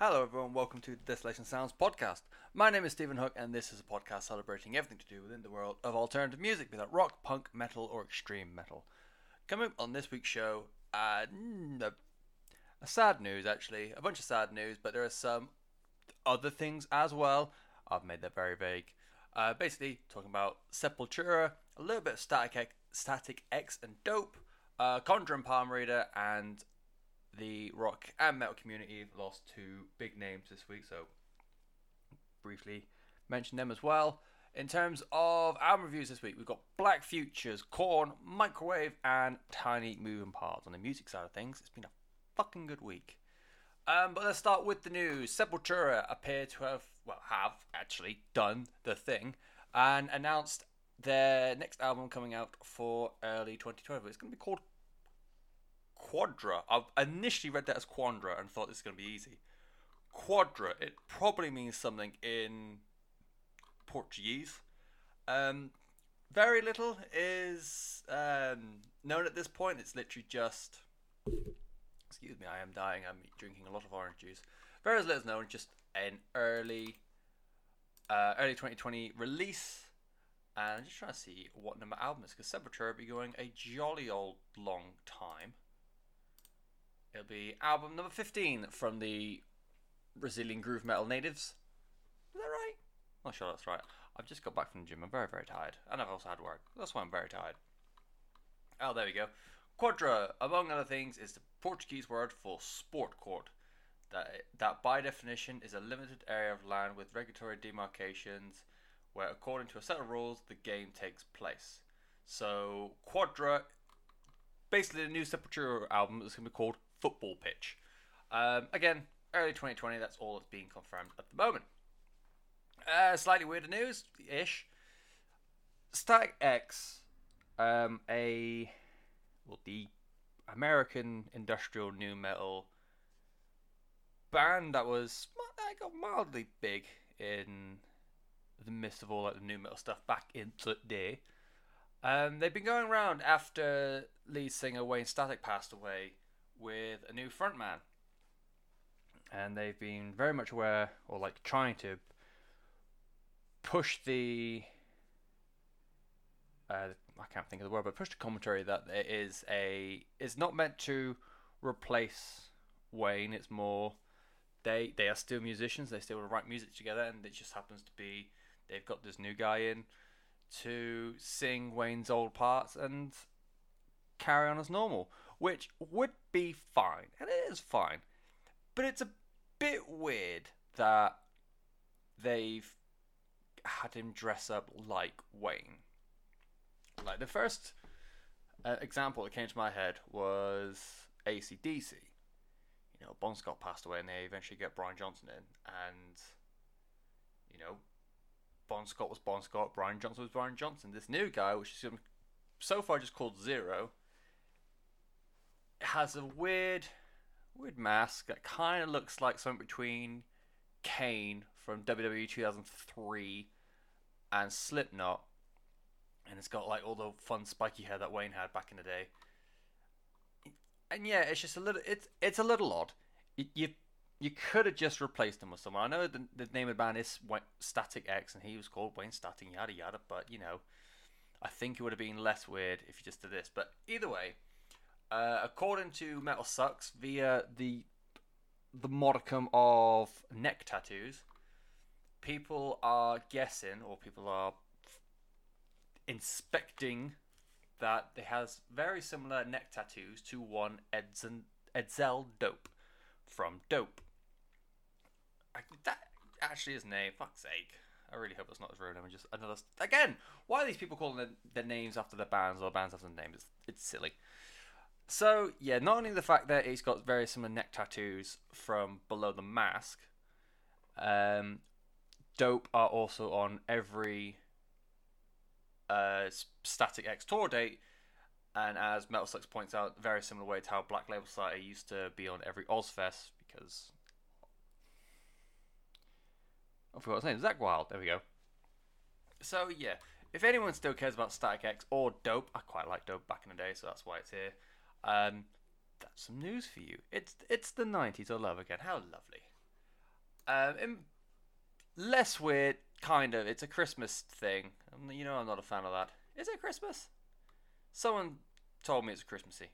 Hello, everyone. Welcome to the Desolation Sounds podcast. My name is Stephen Hook, and this is a podcast celebrating everything to do within the world of alternative music, be that rock, punk, metal, or extreme metal. Coming up on this week's show, uh, a, a sad news actually, a bunch of sad news, but there are some other things as well. I've made that very vague. Uh, basically, talking about Sepultura, a little bit of Static X, Static X and Dope, uh, Conjurer and Palm Reader, and the rock and metal community lost two big names this week, so briefly mention them as well. In terms of album reviews this week, we've got Black Futures, Korn, Microwave, and Tiny Moving Parts. On the music side of things, it's been a fucking good week. Um, but let's start with the news. Sepultura appear to have, well, have actually done the thing and announced their next album coming out for early 2012. It's going to be called Quadra. I initially read that as Quandra and thought this is going to be easy. Quadra, it probably means something in Portuguese. Um, very little is um, known at this point. It's literally just. Excuse me, I am dying. I'm drinking a lot of orange juice. Very little is known. Just an early, uh, early 2020 release. And I'm just trying to see what number album is because Sepultura will be going a jolly old long time. It'll be album number 15 from the Brazilian groove metal natives. Is that right? I'm not sure that's right. I've just got back from the gym. I'm very, very tired. And I've also had work. That's why I'm very tired. Oh, there we go. Quadra, among other things, is the Portuguese word for sport court. That, that by definition is a limited area of land with regulatory demarcations where, according to a set of rules, the game takes place. So, Quadra, basically, the new Sepultura album is going to be called Football Pitch. Um, again, early 2020, that's all that's being confirmed at the moment. Uh, slightly weirder news ish. Static X, um, a well, the American industrial nu metal band that was I got mildly big in the midst of all like the nu metal stuff back in the day. Um, they've been going around after lead singer Wayne Static passed away with a new frontman, and they've been very much aware or like trying to push the uh, I can't think of the word, but push the commentary that it is a it's not meant to replace Wayne. It's more they they are still musicians. They still write music together, and it just happens to be they've got this new guy in to sing Wayne's old parts and carry on as normal, which would be fine, and it is fine. But it's a bit weird that they've had him dress up like Wayne. Like the first uh, example that came to my head was ACDC. You know, Bon Scott passed away, and they eventually get Brian Johnson in, and you know, Bon Scott was Bon Scott, Brian Johnson was Brian Johnson. This new guy, which is so far just called Zero, has a weird, weird mask that kind of looks like something between Kane from WWE 2003 and Slipknot, and it's got like all the fun spiky hair that Wayne had back in the day. And yeah, it's just a little, it's it's a little odd. You you, you could have just replaced him with someone. I know the, the name of the band is Static X, and he was called Wayne Static, yada yada. But you know, I think it would have been less weird if you just did this. But either way, uh, according to Metal Sucks, via the the modicum of neck tattoos, people are guessing or people are inspecting that it has very similar neck tattoos to one Edson, Edsel Dope from Dope. I, that actually is name. Fuck's sake. I really hope it's not his real name. Just another. Again, why are these people calling their, their names after their bands or bands after their names? It's, it's silly. So yeah, not only the fact that he's got very similar neck tattoos from below the mask, um, Dope are also on every uh, Static X tour date, and as Metal Sucks points out, very similar way to how Black Label Society used to be on every Ozzfest because I forgot his name, Zakk Wylde. There we go. So yeah, if anyone still cares about Static X or Dope, I quite like Dope back in the day, so that's why it's here. Um, that's some news for you. It's it's the '90s all over again. How lovely. Um, in less weird, kind of. It's a Christmas thing. Um, You know, I'm not a fan of that. Is it Christmas? Someone told me it's Christmassy.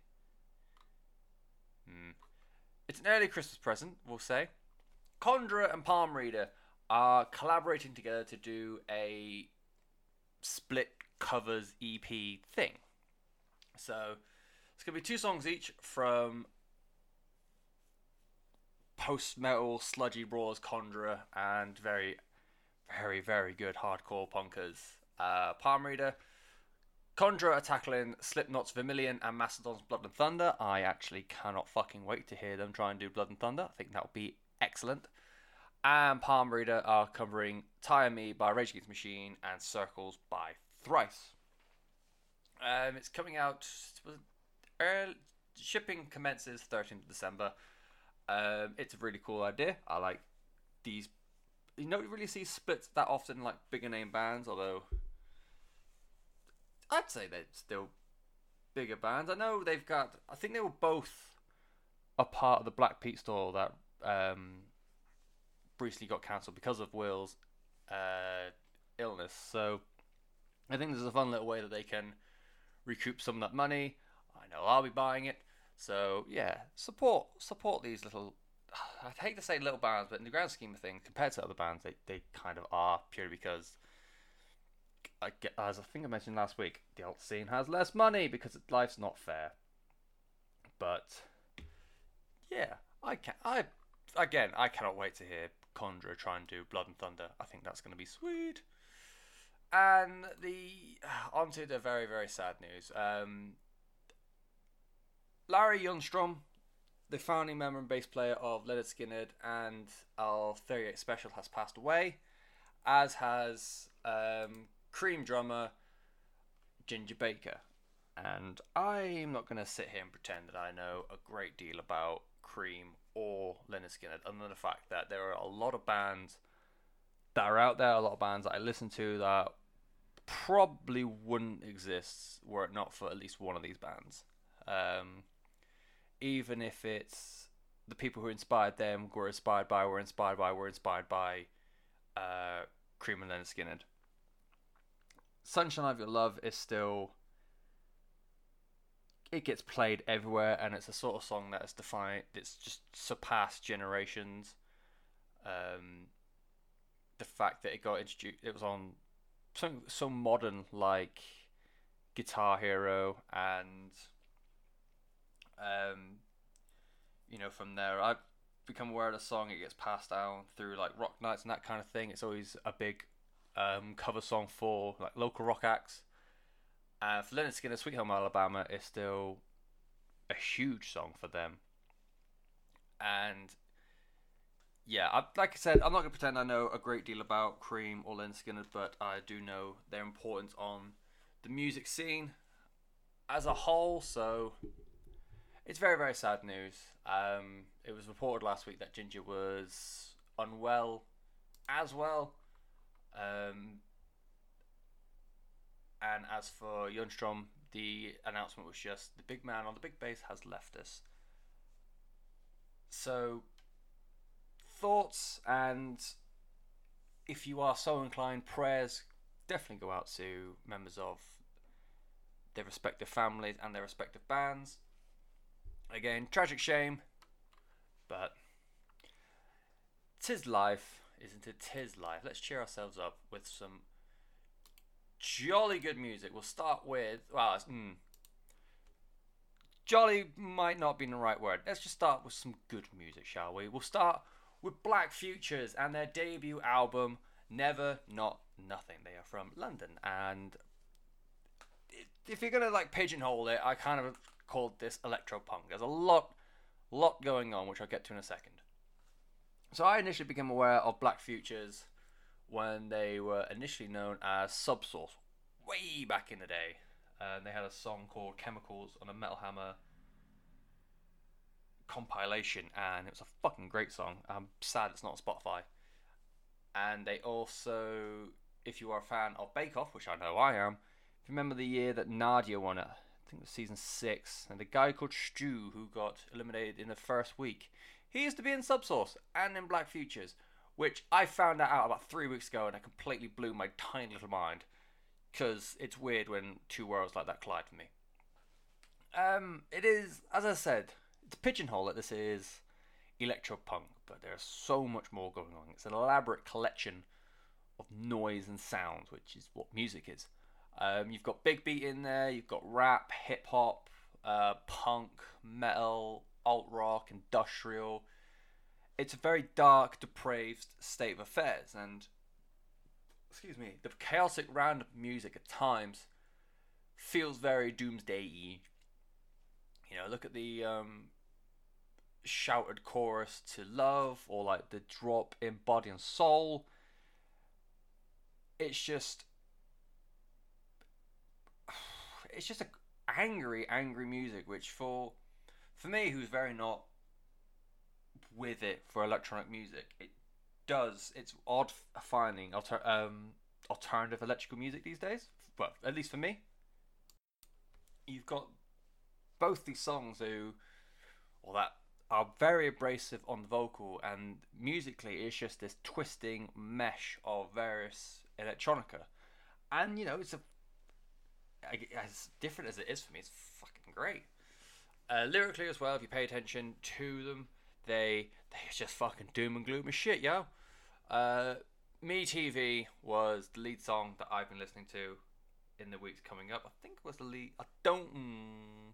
Hmm. It's an early Christmas present, we'll say. Conjurer and Palm Reader are collaborating together to do a split covers EP thing. So it's gonna be two songs each from post metal sludgy brawlers Conjurer and very, very, very good hardcore punkers. Uh, Palm Reader. Conjurer are tackling Slipknot's Vermilion and Mastodon's Blood and Thunder. I actually cannot fucking wait to hear them try and do Blood and Thunder. I think that would be excellent. And Palm Reader are covering Tire Me by Rage Against Machine and Circles by Thrice. Um, it's coming out. Early, shipping commences 13th of December. Um, it's a really cool idea. I like these. You don't really see splits that often, like bigger name bands. Although I'd say they're still bigger bands. I know they've got. I think they were both a part of the Black Peaks tour that um, recently got cancelled because of Will's uh, illness. So I think this is a fun little way that they can recoup some of that money. I know I'll be buying it. So yeah, support support these little. I hate to say little bands, but in the grand scheme of things, compared to other bands, they, they kind of are purely because, I get, as I think I mentioned last week, the alt scene has less money because life's not fair. But yeah, I can I again I cannot wait to hear Conjurer try and do Blood and Thunder. I think that's going to be sweet. And the onto the very very sad news. Um, Larry Junstrom, the founding member and bass player of Lynyrd Skynyrd and our 38 Special, has passed away, as has um, Cream drummer Ginger Baker. And I'm not going to sit here and pretend that I know a great deal about Cream or Lynyrd Skynyrd, other than the fact that there are a lot of bands that are out there, a lot of bands that I listen to that probably wouldn't exist were it not for at least one of these bands. Um, even if it's the people who inspired them were inspired by, were inspired by, were inspired by uh, Cream and Lynyrd Skynyrd. Sunshine of Your Love is still. It gets played everywhere, and it's a sort of song that has defined. It's just surpassed generations. Um, the fact that it got introduced, it was on some so modern like Guitar Hero and um, you know, from there, I've become aware of the song. It gets passed down through like rock nights and that kind of thing. It's always a big um, cover song for like local rock acts. And for Lynyrd Skynyrd, Sweet Home Alabama is still a huge song for them. And yeah, I, like I said, I'm not gonna pretend I know a great deal about Cream or Lynyrd Skynyrd, but I do know their importance on the music scene as a whole. So it's very, very sad news. Um, it was reported last week that Ginger was unwell as well. Um, and as for Junstrom, the announcement was just the big man on the big bass has left us. So, thoughts and if you are so inclined, prayers definitely go out to members of their respective families and their respective bands. Again, tragic shame, but tis life, isn't it? Tis life. Let's cheer ourselves up with some jolly good music. We'll start with well, mm, jolly might not be the right word. Let's just start with some good music, shall we? We'll start with Black Futures and their debut album Never Not Nothing. They are from London, and if you're gonna like pigeonhole it, I kind of called this electro punk. There's a lot, lot going on, which I'll get to in a second. So I initially became aware of Black Futures when they were initially known as Subsource, way back in the day. And they had a song called Chemicals on a Metal Hammer compilation, and it was a fucking great song. I'm sad it's not on Spotify. And they also, if you are a fan of Bake Off, which I know I am, if you remember the year that Nadia won it, I think it was season six, and the guy called Stu who got eliminated in the first week, he used to be in Subsource and in Black Futures, which I found that out about three weeks ago, and it completely blew my tiny little mind. Because it's weird when two worlds like that collide for me. Um, it is, as I said, it's a pigeonhole that this is electro punk, but there's so much more going on. It's an elaborate collection of noise and sound, which is what music is. Um, you've got big beat in there, you've got rap, hip hop, uh, punk, metal, alt rock, industrial. It's a very dark, depraved state of affairs, and excuse me, the chaotic round of music at times feels very doomsday-y. You know, look at the um, shouted chorus to love, or like the drop in body and soul. It's just, it's just a angry, angry music, which for for me, who's very not with it for electronic music, it does. It's odd finding alter, um, alternative electrical music these days. Well, at least for me, you've got both these songs who, or that are very abrasive on the vocal, and musically, it's just this twisting mesh of various electronica, and you know, it's a as different as it is for me, it's fucking great. Uh, lyrically as well, if you pay attention to them, they they just fucking doom and gloom as shit, yo. Uh, Me TV was the lead song that I've been listening to in the weeks coming up. I think it was the lead. I don't. Mm,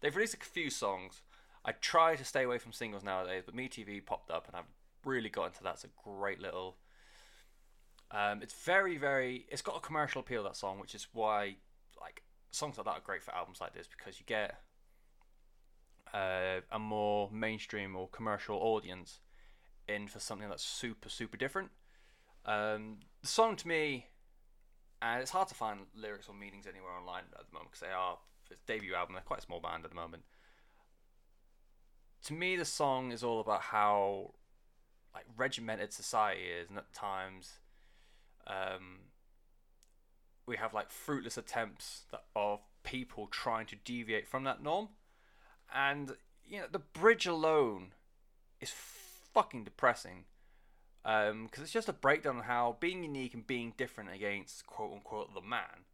they've released a few songs. I try to stay away from singles nowadays, but Me TV popped up, and I've really got into that. It's a great little. Um, it's very, very. It's got a commercial appeal that song, which is why songs like that are great for albums like this because you get uh, a more mainstream or commercial audience in for something that's super super different. Um, the song to me, and it's hard to find lyrics or meanings anywhere online at the moment because they are it's debut album. They're quite a small band at the moment. To me, the song is all about how like regimented society is, and at times, um, we have like fruitless attempts that, of people trying to deviate from that norm, and you know the bridge alone is fucking depressing because um, it's just a breakdown of how being unique and being different against quote unquote the man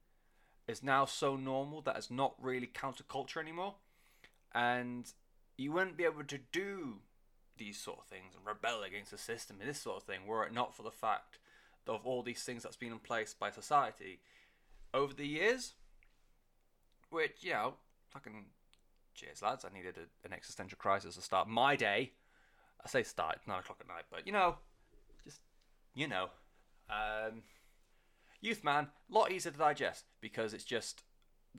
is now so normal that it's not really counterculture anymore, and you wouldn't be able to do these sort of things and rebel against the system and this sort of thing were it not for the fact of all these things that's been in place by society over the years. Which, you know, fucking cheers, lads. I needed a, an existential crisis to start my day. I say start, 9 o'clock at night, but you know, just, you know. Um, Youth Man, a lot easier to digest because it's just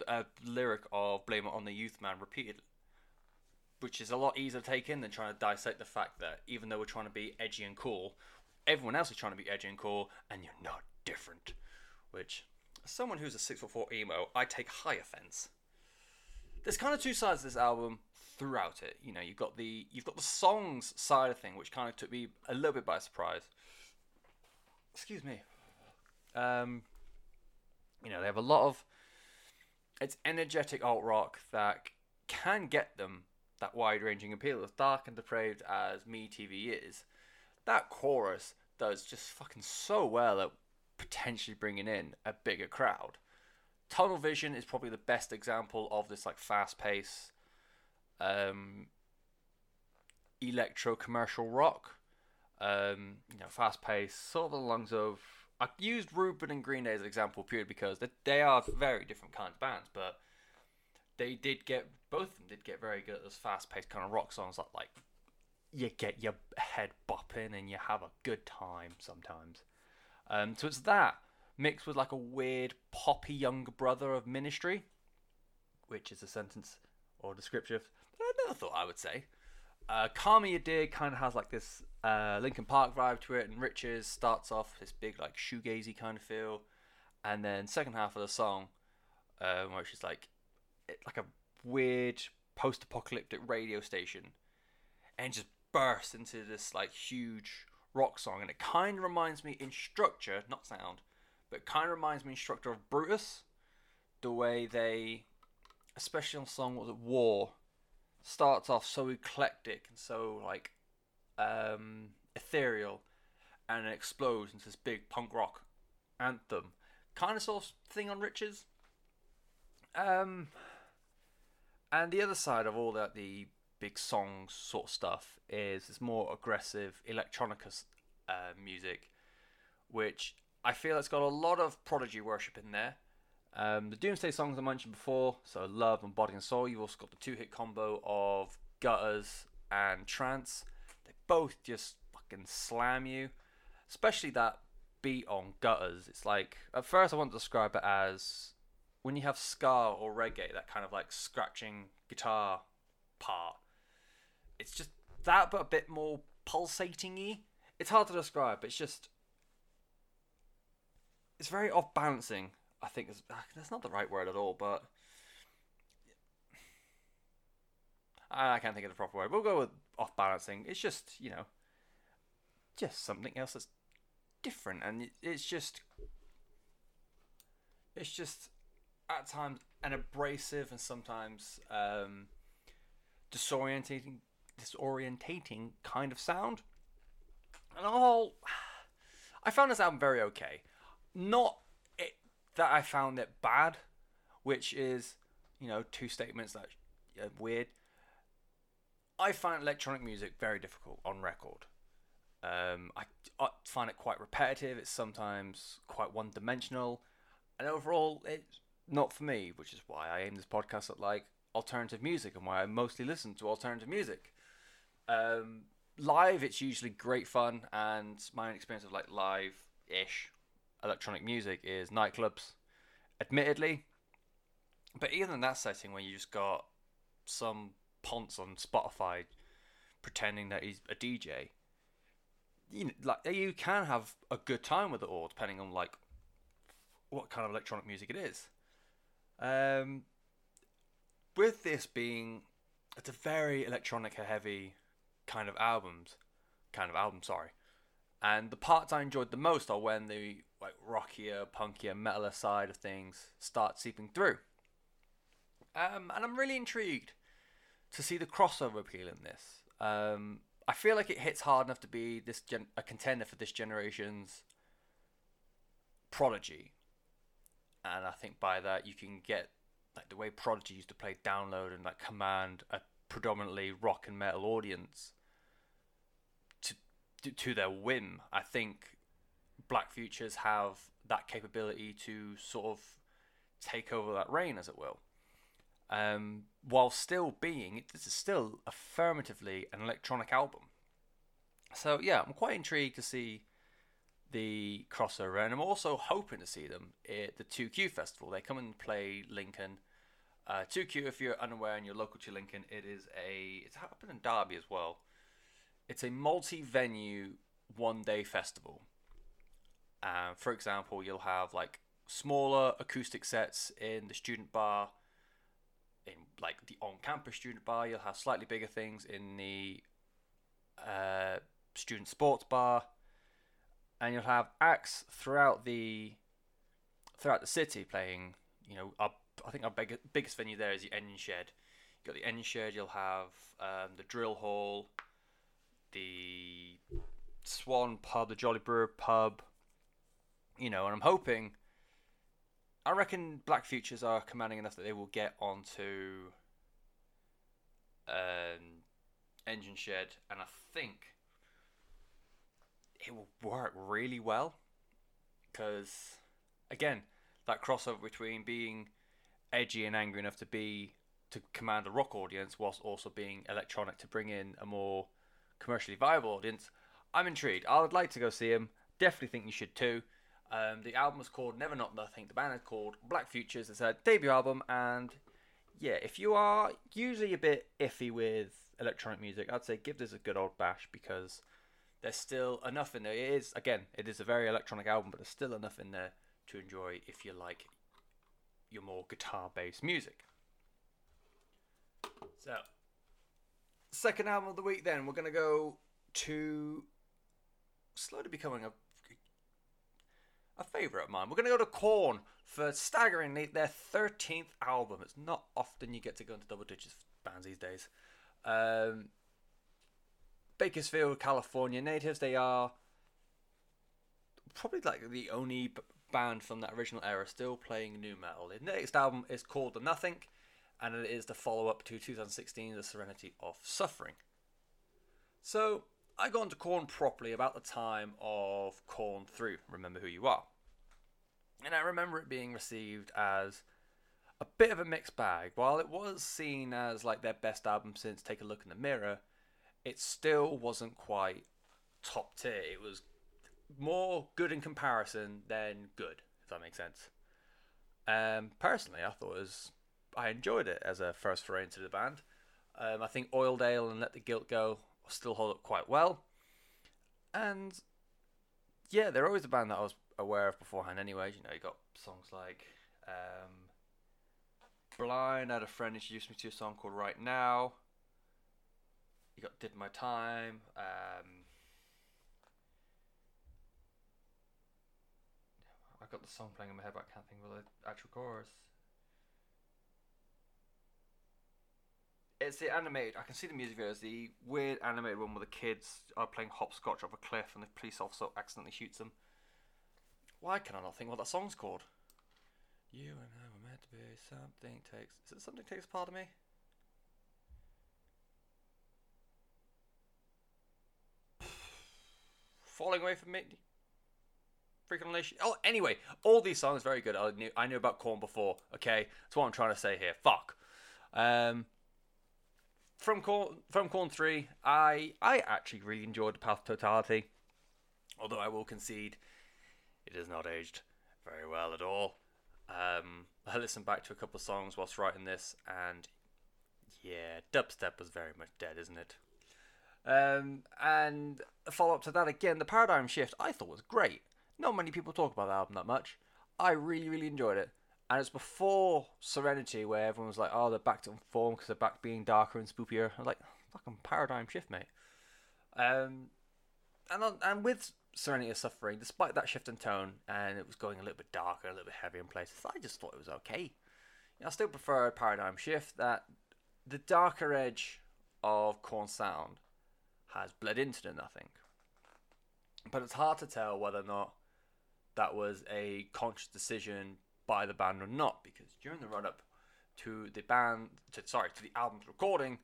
a lyric of Blame It on the Youth Man repeated, which is a lot easier to take in than trying to dissect the fact that even though we're trying to be edgy and cool, everyone else is trying to be edgy and cool, and you're not different. Which someone who's a six foot four emo, I take high offense. There's kind of two sides to this album throughout it. You know, you've got the you've got the songs side of thing, which kind of took me a little bit by surprise. Excuse me. Um, you know, they have a lot of it's energetic alt rock that can get them that wide ranging appeal. As dark and depraved as Me TV is, that chorus does just fucking so well at potentially bringing in a bigger crowd. Tunnel Vision is probably the best example of this like fast pace um, electro commercial rock. Um, you know, fast paced, sort of along of. I used Reuben and Green Day as an example purely because they, they are very different kinds of bands, but they did get both of them did get very good at those fast paced kind of rock songs that like you get your head bopping and you have a good time sometimes. Um, so it's that mixed with like a weird poppy younger brother of Ministry, which is a sentence or descriptive that I never thought I would say. Uh, Call Me a Day kind of has like this uh, Linkin Park vibe to it, and Riches starts off this big like shoegazy kind of feel, and then second half of the song, um, which is like it, like a weird post-apocalyptic radio station, and just bursts into this like huge rock song, and it kind of reminds me in structure, not sound, but kind of reminds me in structure of Brutus, the way they, especially on song was it War, starts off so eclectic and so like um, ethereal, and it explodes into this big punk rock anthem, kind of sort of thing on Riches. Um, and the other side of all that, the big songs sort of stuff, is this more aggressive electronica uh, music, which I feel it's got a lot of Prodigy worship in there. Um, the Doomsday songs I mentioned before, so Love and Body and Soul, you've also got the two hit combo of Gutters and Trance. They both just fucking slam you, especially that beat on Gutters. It's like, at first I want to describe it as when you have ska or reggae, that kind of like scratching guitar part. It's just that, but a bit more pulsating y. It's hard to describe, it's just. It's very off balancing I think ah, that's not the right word at all, but I can't think of the proper word. We'll go with off balancing. It's just you know, just something else that's different, and it's just it's just at times an abrasive and sometimes um, disorientating disorientating kind of sound. And all, I found this album very okay. Not that I found it bad, which is, you know, two statements that are weird. I find electronic music very difficult on record. Um, I, I find it quite repetitive. It's sometimes quite one-dimensional, and overall, it's not for me. Which is why I aim this podcast at like alternative music and why I mostly listen to alternative music. Um, live, it's usually great fun, and my experience of like live-ish electronic music is nightclubs, admittedly. But even in that setting, where you just got some ponce on Spotify pretending that he's a DJ, you know, like you can have a good time with it all, depending on like what kind of electronic music it is. Um, with this being, it's a very electronic heavy kind of albums, kind of album. Sorry, and the parts I enjoyed the most are when the like rockier, punkier, metaler side of things start seeping through. Um, and I'm really intrigued to see the crossover appeal in this. Um, I feel like it hits hard enough to be this gen- a contender for this generation's Prodigy, and I think by that you can get like the way Prodigy used to play download and like command a predominantly rock and metal audience to their whim. I think Black Futures have that capability to sort of take over that reign, as it will. Um, while still being, this is still affirmatively an electronic album. So yeah, I'm quite intrigued to see the crossover, and I'm also hoping to see them at the 2Q festival. They come and play Lincoln. Uh, 2Q, if you're unaware and you're local to Lincoln, it is a it's happening in Derby as well. It's a multi-venue one-day festival. Uh, for example, you'll have like smaller acoustic sets in the student bar, in like the on-campus student bar. You'll have slightly bigger things in the uh, student sports bar, and you'll have acts throughout the throughout the city playing. You know, our, I think our big, biggest venue there is the Engine Shed. You've got the Engine Shed. You'll have um, the Drill Hall, the Swan Pub, the Jolly Brewer Pub you know, and I'm hoping. I reckon Black Futures are commanding enough that they will get onto um, Engine Shed, and I think it will work really well because, again, that crossover between being edgy and angry enough to be to command a rock audience whilst also being electronic to bring in a more commercially viable audience. I'm intrigued. I would like to go see him. Definitely think you should too. Um, the album was called Never Not Nothing. The band is called Black Futures. It's a debut album, and yeah, if you are usually a bit iffy with electronic music, I'd say give this a good old bash because there's still enough in there. It is again, it is a very electronic album, but there's still enough in there to enjoy if you like your more guitar-based music. So, second album of the week. Then we're gonna go to slowly becoming a a favourite of mine. We're going to go to Korn for staggeringly their 13th album. It's not often you get to go into double digits bands these days. Um, Bakersfield, California natives. They are probably like the only band from that original era still playing nu metal. Their next album is called The Nothing, and it is the follow up to 2016, The Serenity of Suffering. So I got into Korn properly about the time of Korn 3, Remember Who You Are. And I remember it being received as a bit of a mixed bag. While it was seen as like their best album since Take a Look in the Mirror, it still wasn't quite top tier. It was more good in comparison than good, if that makes sense. Um, personally, I thought it was I enjoyed it as a first foray into the band. Um, I think Oildale and Let the Guilt Go still hold up quite well, and yeah, they're always a band that I was aware of beforehand. Anyway, you know, you got songs like um, Blind. I had a friend introduced me to a song called Right Now. You got Did My Time. Um, I've got the song playing in my head, but I can't think of the actual chorus. It's the animated. I can see the music video. It's the weird animated one where the kids are playing hopscotch off a cliff and the police officer accidentally shoots them. Why can I not think what that song's called? You and I were meant to be. Something takes. Is it something takes part of me? Falling away from me. Freak on a Leash. Oh, anyway, all these songs very good. I knew I knew about Korn before. Okay, that's what I'm trying to say here. Fuck. Um, from Korn, from Korn three, I I actually really enjoyed the Path Totality, although I will concede it has not aged very well at all. Um, I listened back to a couple of songs whilst writing this, and yeah, dubstep was very much dead, isn't it? Um, and a follow up to that again, the paradigm shift I thought was great. Not many people talk about the album that much. I really, really enjoyed it. And it's before Serenity, where everyone was like, oh, they're back to form because they're back being darker and spookier. I'm like, fucking paradigm shift, mate. Um, and on, and with Serenity of Suffering, despite that shift in tone, and it was going a little bit darker, a little bit heavier in places, I just thought it was okay. You know, I still prefer paradigm shift that the darker edge of Korn sound has bled into the nothing. But it's hard to tell whether or not that was a conscious decision by the band or not, because during the run up to the band, to, sorry, to the album's recording,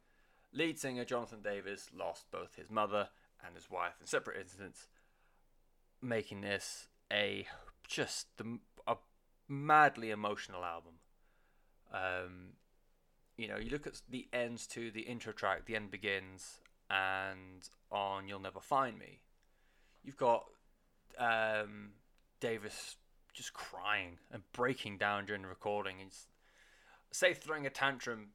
lead singer Jonathan Davis lost both his mother and his wife in separate incidents, making this a just a madly emotional album. Um, you know, you look at the ends to the intro track, the end begins, and on You'll Never Find Me, you've got um, Davis just crying and breaking down during the recording. He's say throwing a tantrum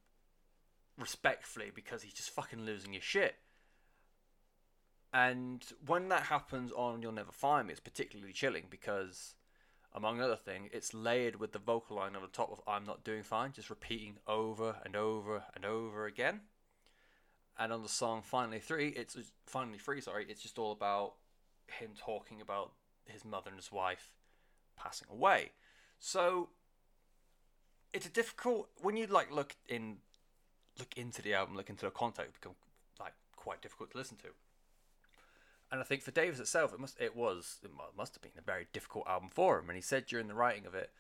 respectfully because he's just fucking losing his shit. And when that happens on You'll Never Find Me, it's particularly chilling because, among other things, it's layered with the vocal line on the top of I'm Not Doing Fine, just repeating over and over and over again. And on the song Finally Three, it's Finally Free, sorry, it's just all about him talking about his mother and his wife passing away. So it's a difficult when you like look in look into the album, look into the context, it become like quite difficult to listen to. And I think for Davis itself, it must it was it must have been a very difficult album for him. And he said during the writing of it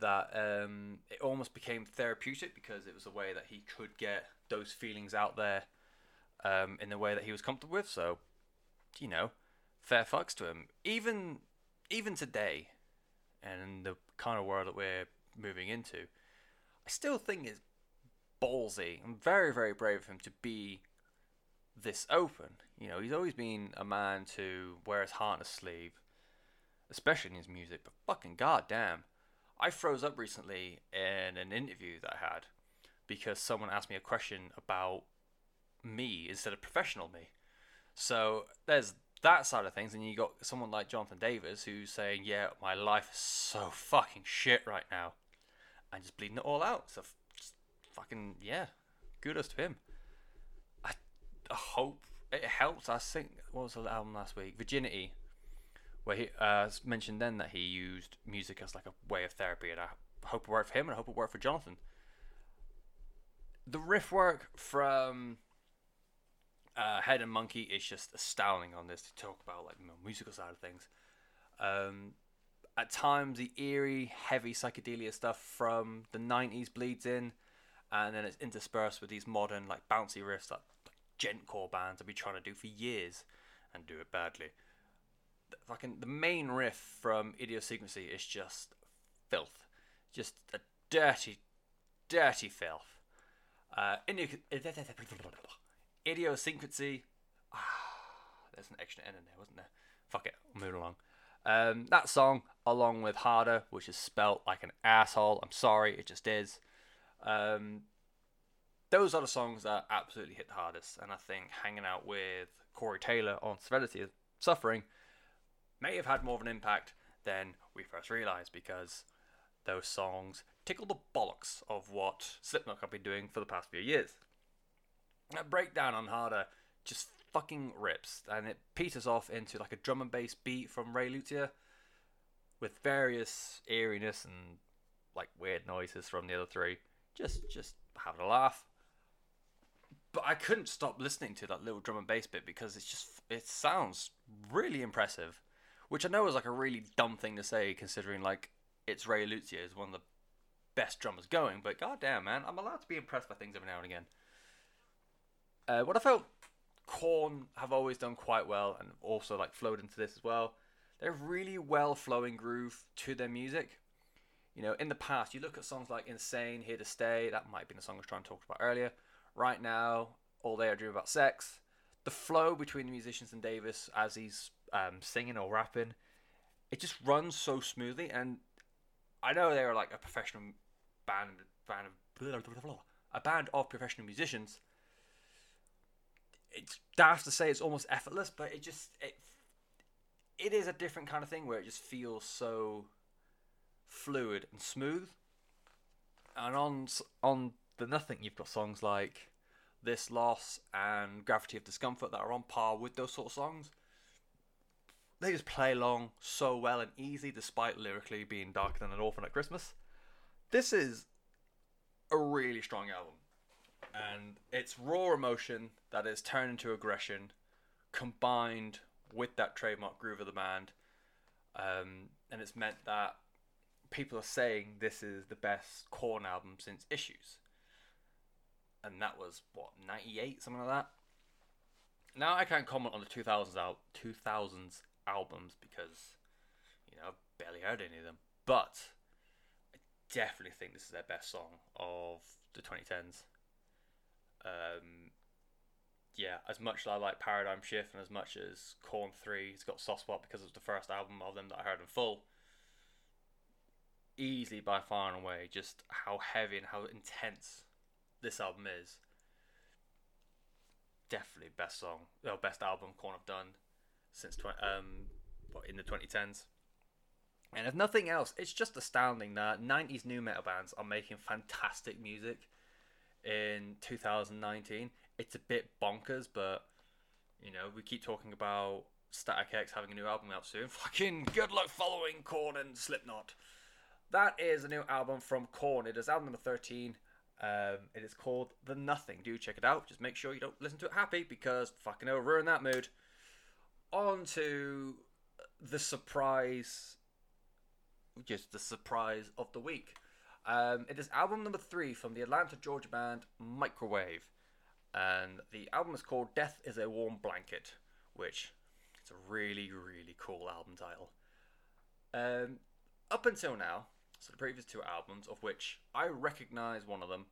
that um, it almost became therapeutic because it was a way that he could get those feelings out there um, in the way that he was comfortable with. So, you know, fair fucks to him. Even even today, and the kind of world that we're moving into, I still think it's ballsy and very very brave of him to be this open. You know, he's always been a man to wear his heart on his sleeve, especially in his music. But fucking goddamn, I froze up recently in an interview that I had because someone asked me a question about me instead of professional me. So there's that side of things, and you got someone like Jonathan Davis who's saying, "Yeah, my life is so fucking shit right now," and just bleeding it all out. So, fucking yeah, kudos to him. I, I hope it helps. I think what was the album last week, Virginity, where he uh, mentioned then that he used music as like a way of therapy, and I hope it worked for him, and I hope it worked for Jonathan. The riff work from uh, Head and Munky is just astounding on this to talk about like know, musical side of things. Um, at times, the eerie, heavy psychedelia stuff from the 90s bleeds in, and then it's interspersed with these modern, like bouncy riffs that like, djentcore bands have been trying to do for years and do it badly. The, fucking the main riff from Idiosyncrasy is just filth, just a dirty, dirty filth. Uh, Idiosyncrasy. Ah, there's an extra N in there, wasn't there? Fuck it, we'll move along. Um, that song, along with Harder, which is spelt like an asshole. I'm sorry, it just is. Um, those are the songs that absolutely hit the hardest, and I think hanging out with Corey Taylor on Severity of Suffering may have had more of an impact than we first realized because those songs tickle the bollocks of what Slipknot have been doing for the past few years. That breakdown on Harder just fucking rips, and it peters off into like a drum and bass beat from Ray Luzier with various eeriness and like weird noises from the other three. Just just having a laugh. But I couldn't stop listening to that little drum and bass bit because it's just it sounds really impressive, which I know is like a really dumb thing to say considering like it's Ray Luzier is one of the best drummers going. But goddamn man, I'm allowed to be impressed by things every now and again. Uh, what I felt Korn have always done quite well and also like flowed into this as well. They're really well flowing groove to their music. You know, in the past, you look at songs like Insane, Here to Stay, that might be the song I was trying to talk about earlier. Right now, All Day I Dream About Sex. The flow between the musicians and Davis as he's um, singing or rapping, it just runs so smoothly. And I know they're like a professional band, band of, blah, blah, blah, a band of professional musicians, it's daft to say it's almost effortless, but it just it it is a different kind of thing where it just feels so fluid and smooth. And on on the nothing, you've got songs like this loss and gravity of discomfort that are on par with those sort of songs. They just play along so well and easy, despite lyrically being darker than an orphan at Christmas. This is a really strong album and it's raw emotion that is turned into aggression, combined with that trademark groove of the band, um, and it's meant that people are saying this is the best Korn album since Issues, and that was what '98, something like that. Now I can't comment on the 2000s al- 2000s albums because you know I've barely heard any of them, but I definitely think this is their best song of the 2010s. Um, yeah, as much as I like Paradigm Shift and as much as Korn 3 has got soft spot because it was the first album of them that I heard in full, easily by far and away just how heavy and how intense this album is. Definitely best song, well, best album Korn have done since tw- um, what, in the 2010s. And if nothing else, it's just astounding that 90s nu metal bands are making fantastic music in 2019. It's a bit bonkers, but you know, we keep talking about Static X having a new album out soon. Fucking good luck following Korn and Slipknot. That is a new album from Korn. It is album number 13. Um, it is called The Nothing. Do check it out. Just make sure you don't listen to it happy because fucking it'll ruin that mood. On to the surprise, just the surprise of the week. Um, it is album number three from the Atlanta, Georgia band Microwave, and the album is called "Death Is a Warm Blanket," which it's a really, really cool album title. Um, up until now, so the previous two albums, of which I recognize one of them,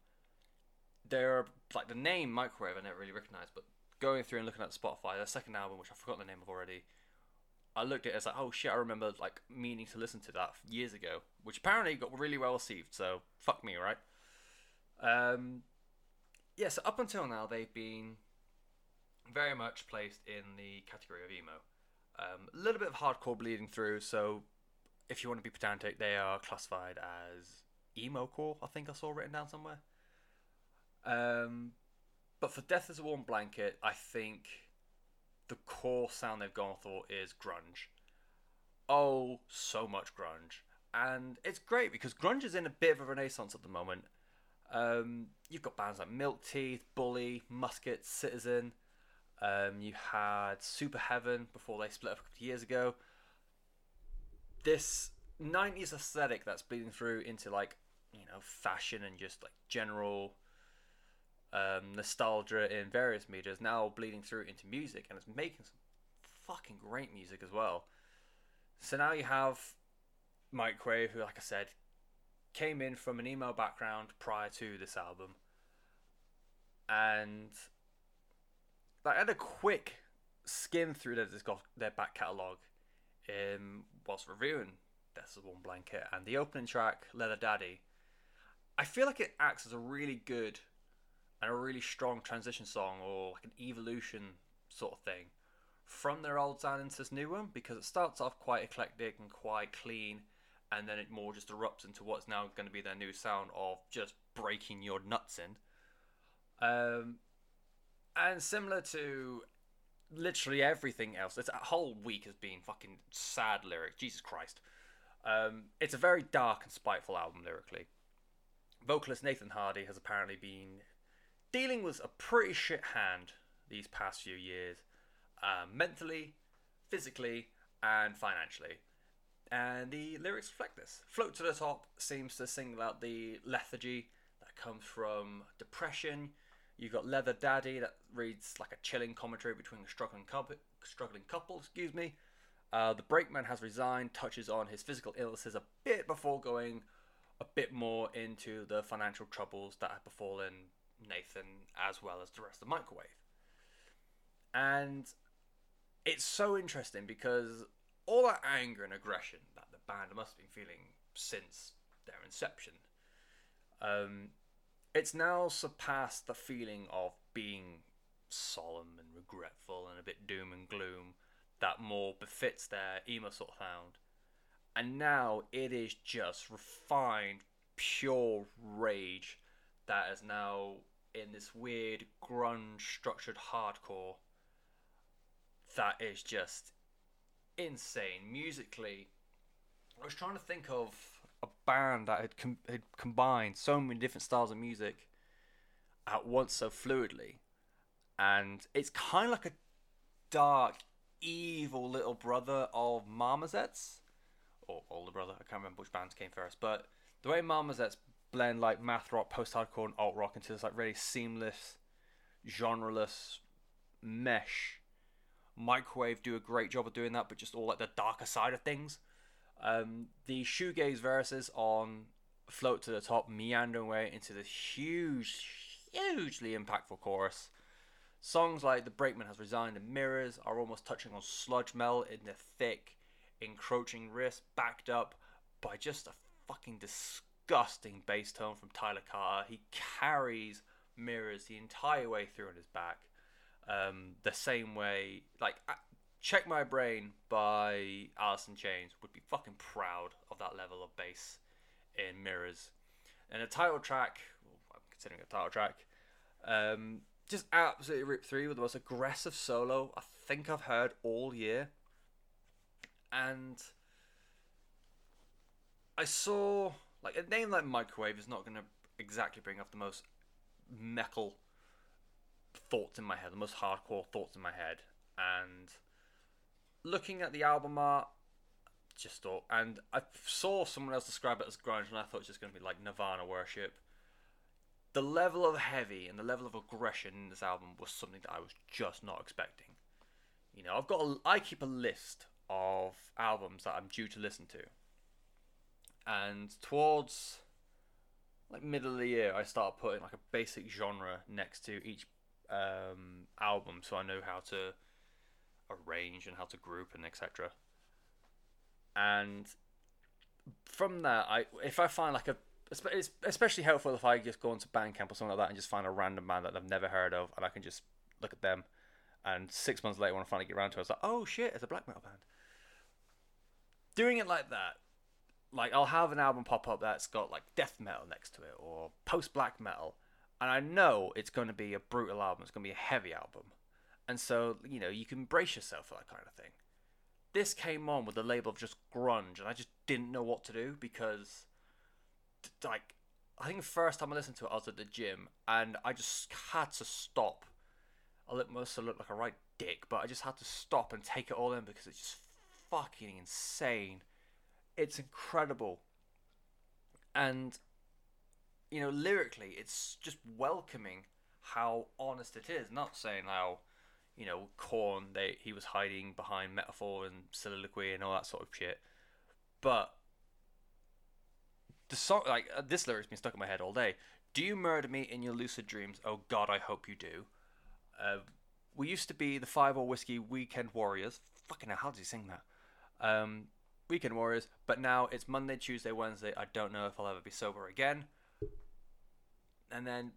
they're like the name Microwave I never really recognized, but going through and looking at Spotify, their second album, which I've forgotten the name of already, I looked at it as like, oh shit, I remember like meaning to listen to that years ago, which apparently got really well received. So fuck me, right? Um, yeah. So up until now, they've been very much placed in the category of emo. Um, a little bit of hardcore bleeding through. So if you want to be pedantic, they are classified as emo core. I think I saw written down somewhere. Um, but for Death is a Warm Blanket, I think the core sound they've gone for is grunge. Oh, so much grunge. And it's great because grunge is in a bit of a renaissance at the moment. Um, you've got bands like Milk Teeth, Bully, Musket, Citizen. Um, you had Super Heaven before they split up a couple of years ago. this 90s aesthetic that's bleeding through into like you know fashion and just like general um, nostalgia in various media is now bleeding through into music and it's making some fucking great music as well so now you have Mike microwave who like i said came in from an emo background prior to this album and like, I had a quick skim through their, their back catalogue um, whilst reviewing Death is One Blanket and the opening track, Leather Daddy. I feel like it acts as a really good and a really strong transition song or like an evolution sort of thing from their old sound into this new one because it starts off quite eclectic and quite clean and then it more just erupts into what's now going to be their new sound of just breaking your nuts in. Um, and similar to literally everything else, this whole week has been fucking sad lyric. Jesus Christ. Um, it's a very dark and spiteful album lyrically. Vocalist Nathan Hardy has apparently been dealing with a pretty shit hand these past few years, uh, mentally, physically, and financially. And the lyrics reflect this. Float to the Top seems to single out the lethargy that comes from depression. You've got Leather Daddy that reads like a chilling commentary between a struggling couple, struggling couple excuse me, uh, the brakeman has resigned, touches on his physical illnesses a bit before going a bit more into the financial troubles that have befallen Nathan as well as the rest of the microwave. And it's so interesting because all that anger and aggression that the band must have been feeling since their inception, um, it's now surpassed the feeling of being solemn and regretful and a bit doom and gloom that more befits their emo sort of sound. And now it is just refined, pure rage that is now in this weird grunge structured hardcore that is just insane musically. I was trying to think of a band that had, com- had combined so many different styles of music at once so fluidly, and it's kind of like a dark evil little brother of Marmozets, or older brother. I can't remember which bands came first, but the way Marmozets blend like math rock, post hardcore, and alt rock into this like really seamless, genreless mesh. Microwave do a great job of doing that, but just all like the darker side of things. Um, the shoegaze verses on "Float to the Top" meandering away into this huge, hugely impactful chorus Songs like The Brakeman Has Resigned and Mirrors are almost touching on sludge metal in the thick, encroaching riff, backed up by just a fucking disgusting bass tone from Tyler Carter. He carries Mirrors the entire way through on his back. Um, the same way, like, Check My Brain by Alice in Chains would be fucking proud of that level of bass in Mirrors. And a title track, well, I'm considering a title track, um, just absolutely ripped through with the most aggressive solo I think I've heard all year. And I saw like a name like Microwave is not going to exactly bring up the most metal thoughts in my head, the most hardcore thoughts in my head. And looking at the album art, just thought, and I saw someone else describe it as grunge, and I thought it was just going to be like Nirvana worship the level of heavy and the level of aggression in this album was something that I was just not expecting. You know, I've got a, I keep a list of albums that I'm due to listen to, and towards like middle of the year, I start putting like a basic genre next to each um, album, so I know how to arrange and how to group and etc. And from that, I if I find like a it's especially helpful if I just go onto Bandcamp or something like that and just find a random band that I've never heard of, and I can just look at them. And six months later, when I finally get around to it, it's like, oh shit, it's a black metal band. Doing it like that, like I'll have an album pop up that's got like death metal next to it or post black metal, and I know it's going to be a brutal album. It's going to be a heavy album, and so you know you can brace yourself for that kind of thing. This came on with the label of just grunge, and I just didn't know what to do because like I think the first time I listened to it, I was at the gym, and I just had to stop. I must have looked like a right dick, but I just had to stop and take it all in because it's just fucking insane. It's incredible. And you know, lyrically, it's just welcoming how honest it is. Not saying how, you know, Korn they he was hiding behind metaphor and soliloquy and all that sort of shit, but the song like uh, this lyric's been stuck in my head all day. Do you murder me in your lucid dreams? Oh God, I hope you do. Uh, we used to be the Five Or Whiskey Weekend Warriors. Fucking hell, how does he sing that? Um, Weekend Warriors. But now it's Monday, Tuesday, Wednesday. I don't know if I'll ever be sober again. And then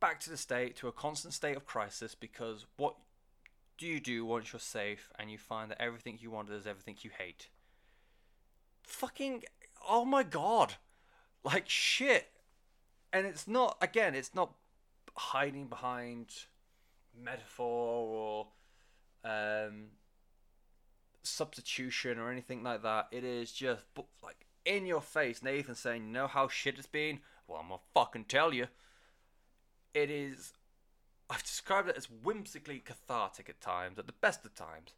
back to the state, to a constant state of crisis, because what do you do once you're safe and you find that everything you wanted is everything you hate? Fucking, oh my god. Like shit. And it's not, again, it's not hiding behind metaphor or um, substitution or anything like that. It is just like in your face, Nathan saying, "You know how shit it's been? Well, I'm gonna fucking tell you." It is. I've described it as whimsically cathartic at times, at the best of times.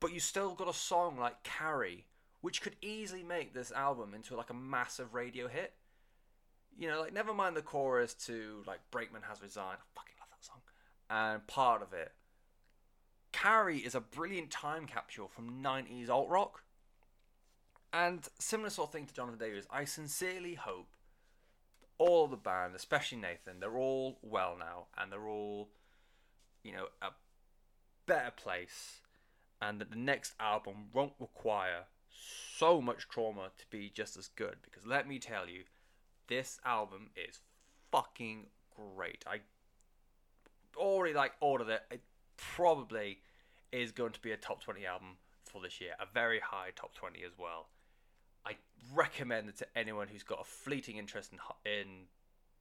But you still got a song like "Carrie," which could easily make this album into like a massive radio hit. You know, like never mind the chorus to like "Brakeman has resigned." I fucking love that song, and part of it Carrie is a brilliant time capsule from 90s alt rock. And similar sort of thing to Jonathan Davis. I sincerely hope all the band, especially Nathan, they're all well now and they're all, you know, a better place. And that the next album won't require so much trauma to be just as good. Because let me tell you, this album is fucking great. I already like ordered it. it probably is going to be a top 20 album for this year, a very high top 20 as well. I recommend it to anyone who's got a fleeting interest in in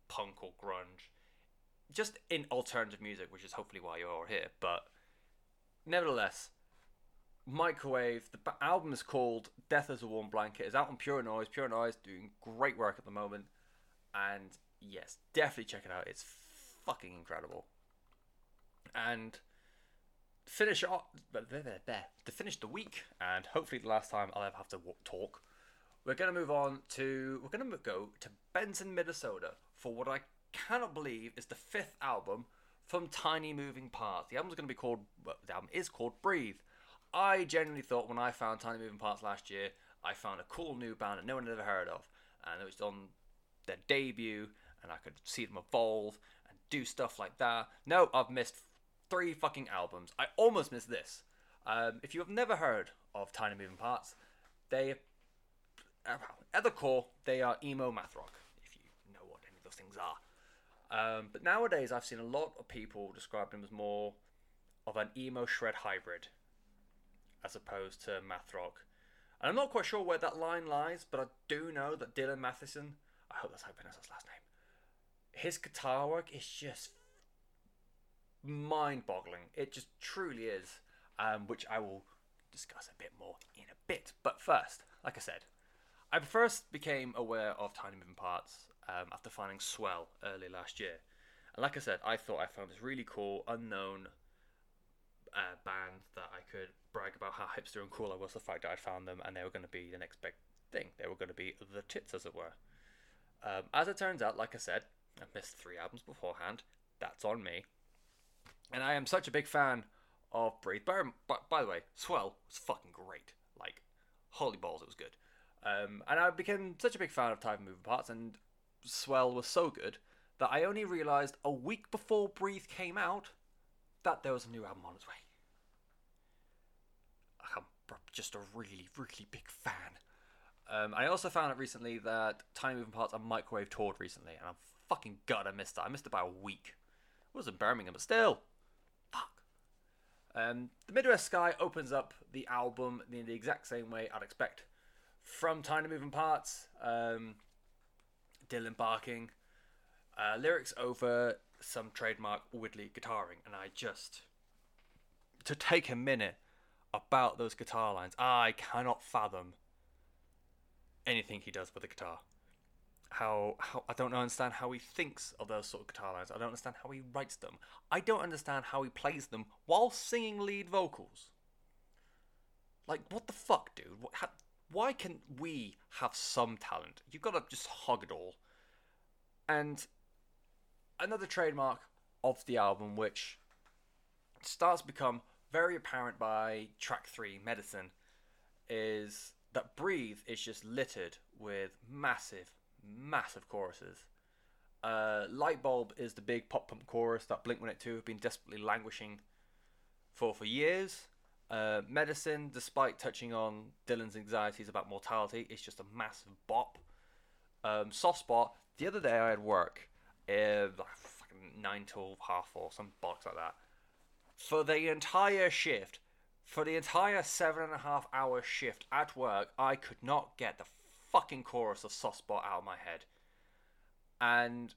punk or grunge, just in alternative music, which is hopefully why you're here. But nevertheless, Microwave. The album is called "Death as a Warm Blanket." It's out on Pure Noise. Pure Noise doing great work at the moment, and yes, definitely check it out. It's fucking incredible. And finish off to finish the week, and hopefully the last time I'll ever have to talk. We're going to move on to we're going to go to Benson, Minnesota for what I cannot believe is the fifth album from Tiny Moving Parts. The album's going to be called well, the album is called Breathe. I genuinely thought when I found Tiny Moving Parts last year, I found a cool new band that no one had ever heard of, and it was on their debut, and I could see them evolve and do stuff like that. No, I've missed three fucking albums. I almost missed this. Um, if you have never heard of Tiny Moving Parts, they uh, at the core they are emo math rock. If you know what any of those things are. Um, but nowadays, I've seen a lot of people describe them as more of an emo shred hybrid, as opposed to math rock. And I'm not quite sure where that line lies, but I do know that Dylan Mattheisen, I hope that's how his last name, his guitar work is just mind boggling. It just truly is, um, which I will discuss a bit more in a bit. But first, like I said, I first became aware of Tiny Moving Parts um, after finding Swell early last year. And like I said, I thought I found this really cool, unknown uh, band that I could brag about how hipster and cool I was, the fact that I'd found them, and they were going to be the next big thing. They were going to be the tits, as it were. Um, as it turns out, like I said, I missed three albums beforehand. That's on me. And I am such a big fan of Breathe. By, by, by the way, Swell was fucking great. Like, holy balls, it was good. Um, and I became such a big fan of Tiny Moving Parts, and Swell was so good that I only realised a week before Breathe came out that there was a new album on its way. I'm just a really, really big fan. Um, I also found out recently that Tiny Moving Parts are microwave toured recently, and I'm fucking gutted I missed that. I missed it by a week. It was in Birmingham, but still. Um, the Midwest Sky opens up the album in the exact same way I'd expect from Tiny Moving Parts. Um, Dylan barking, uh, lyrics over some trademark Widley guitaring, and I just to take a minute about those guitar lines. I cannot fathom anything he does with the guitar how how I don't understand how he thinks of those sort of guitar lines. I don't understand how he writes them. I don't understand how he plays them while singing lead vocals. Like what the fuck, dude? What, how, why can we have some talent? You've got to just hog it all. And another trademark of the album, which starts to become very apparent by track three, Medicine, is that Breathe is just littered with massive, massive choruses. Uh, Lightbulb is the big pop punk chorus that Blink 182 have been desperately languishing for for years. Uh, Medicine, despite touching on Dylan's anxieties about mortality, is just a massive bop. Um, Soft Spot, the other day I had work, uh, like fucking 9 till half 4, some box like that. For the entire shift, for the entire seven and a half hour shift at work, I could not get the fucking chorus of Soft Spot out of my head. And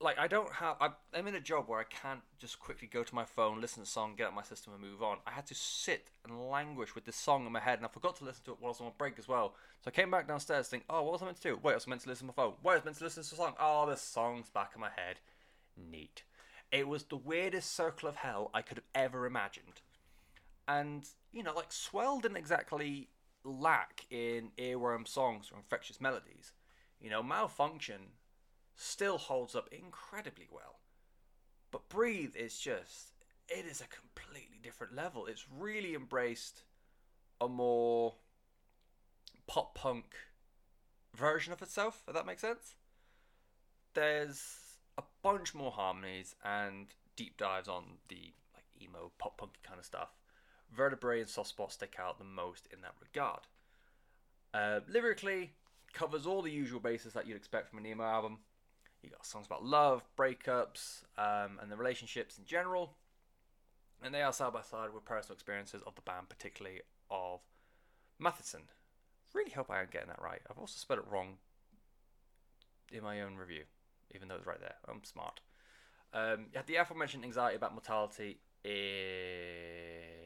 like I don't have. I, I'm in a job where I can't just quickly go to my phone, listen to the song, get out my system, and move on. I had to sit and languish with this song in my head, and I forgot to listen to it while I was on break as well. So I came back downstairs, thinking, "Oh, what was I meant to do? Wait, I was meant to listen to my phone. Wait, I was meant to listen to the song. Oh, the song's back in my head. Neat. It was the weirdest circle of hell I could have ever imagined. And you know, like Swell didn't exactly lack in earworm songs or infectious melodies. You know, Malfunction still holds up incredibly well. But Breathe is just, it is a completely different level. It's really embraced a more pop punk version of itself, if that makes sense. There's a bunch more harmonies and deep dives on the like emo pop punk kind of stuff. Vertebrae and Soft spots stick out the most in that regard. Uh, lyrically, covers all the usual bases that you'd expect from an emo album. You got songs about love, breakups, um, and the relationships in general. And they are side by side with personal experiences of the band, particularly of Mattheisen. Really hope I am getting that right. I've also spelled it wrong in my own review, even though it's right there. I'm smart. Um, you had the aforementioned anxiety about mortality in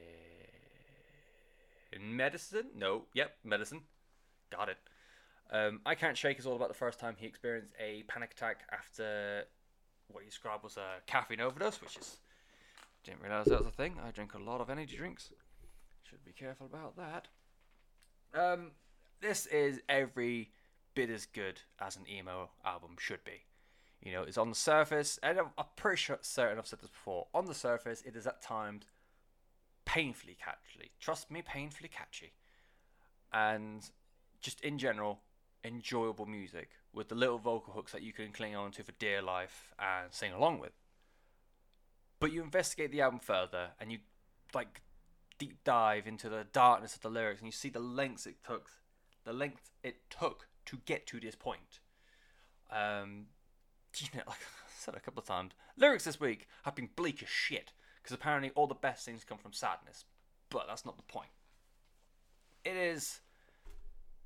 medicine. No, yep, medicine. Got it. Um, I Can't Shake is all about the first time he experienced a panic attack after what he described was a caffeine overdose, which is didn't realize that was a thing. I drink a lot of energy drinks. Should be careful about that. Um, this is every bit as good as an emo album should be. You know, it's on the surface, and I'm, I'm pretty sure, certain I've said this before. On the surface, it is at times painfully catchy. Trust me, painfully catchy. And just in general, enjoyable music with the little vocal hooks that you can cling on to for dear life and sing along with. But you investigate the album further and you like deep dive into the darkness of the lyrics and you see the lengths it took the length it took to get to this point. Um, you know, like I said a couple of times, lyrics this week have been bleak as shit because apparently all the best things come from sadness, but that's not the point. It is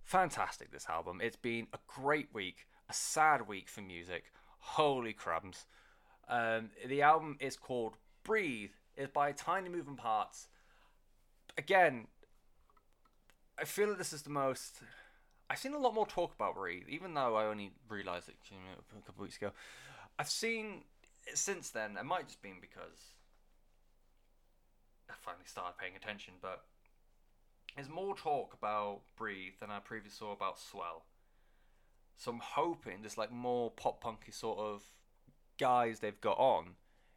fantastic this album. It's been a great week, a sad week for music. Holy crumbs. Um, the album is called Breathe. It's by Tiny Moving Parts. Again, I feel that this is the most. I've seen a lot more talk about Breathe, even though I only realised it a couple of weeks ago. I've seen since then. It might just been because I finally started paying attention, but there's more talk about Breathe than I previously saw about Swell. So I'm hoping this like more pop punky sort of guys they've got on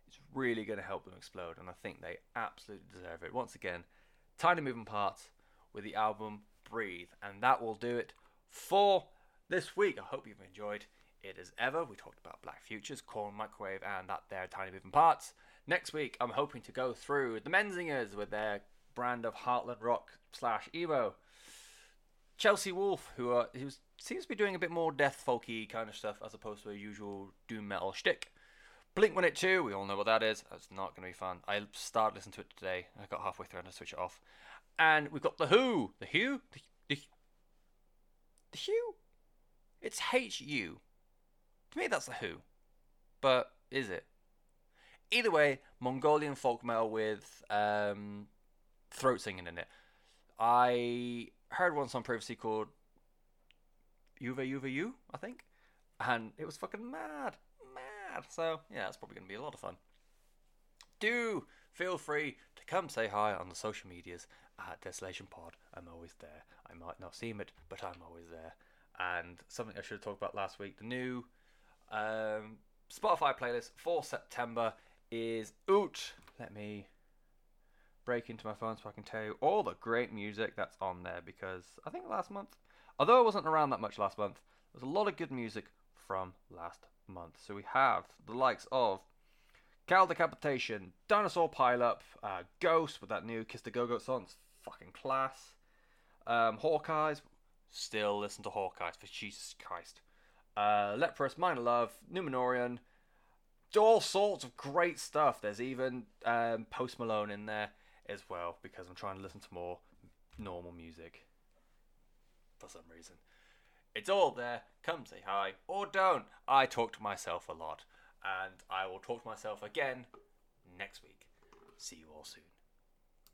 is really going to help them explode, and I think they absolutely deserve it. Once again, tiny moving parts with the album Breathe, and that will do it for this week. I hope you've enjoyed it as ever. We talked about Black Futures, Korn Microwave, and that there tiny moving parts. Next week, I'm hoping to go through the Menzingers with their brand of Heartland rock slash emo. Chelsea Wolfe, who are, seems to be doing a bit more death folky kind of stuff as opposed to a usual doom metal shtick. Blink 182, we all know what that is. That's not going to be fun. I started listening to it today. I got halfway through and I switched it off. And we've got The Who. The Who? The, the, the Who? It's H U. To me, that's The Who. But is it? Either way, Mongolian folk metal with um, throat singing in it. I heard one song previously called Yuve Yuve Yu, I think, and it was fucking mad, mad. So yeah, it's probably gonna be a lot of fun. Do feel free to come say hi on the social medias at Desolation Pod. I'm always there. I might not seem it, but I'm always there. And something I should have talked about last week the new um, Spotify playlist for September is out. Let me break into my phone so I can tell you all the great music that's on there because I think last month, although I wasn't around that much last month, there's a lot of good music from last month. So we have the likes of Cattle Decapitation, Dinosaur Pileup, uh, Ghost with that new Kiss the Go Go song, it's fucking class. Um, Hawkeyes, still listen to Hawkeyes for Jesus Christ. Uh, Leprous, Minor Love, Numenorian, all sorts of great stuff. There's even um, Post Malone in there as well because I'm trying to listen to more normal music for some reason. It's all there. Come say hi or don't. I talk to myself a lot, and I will talk to myself again next week. See you all soon.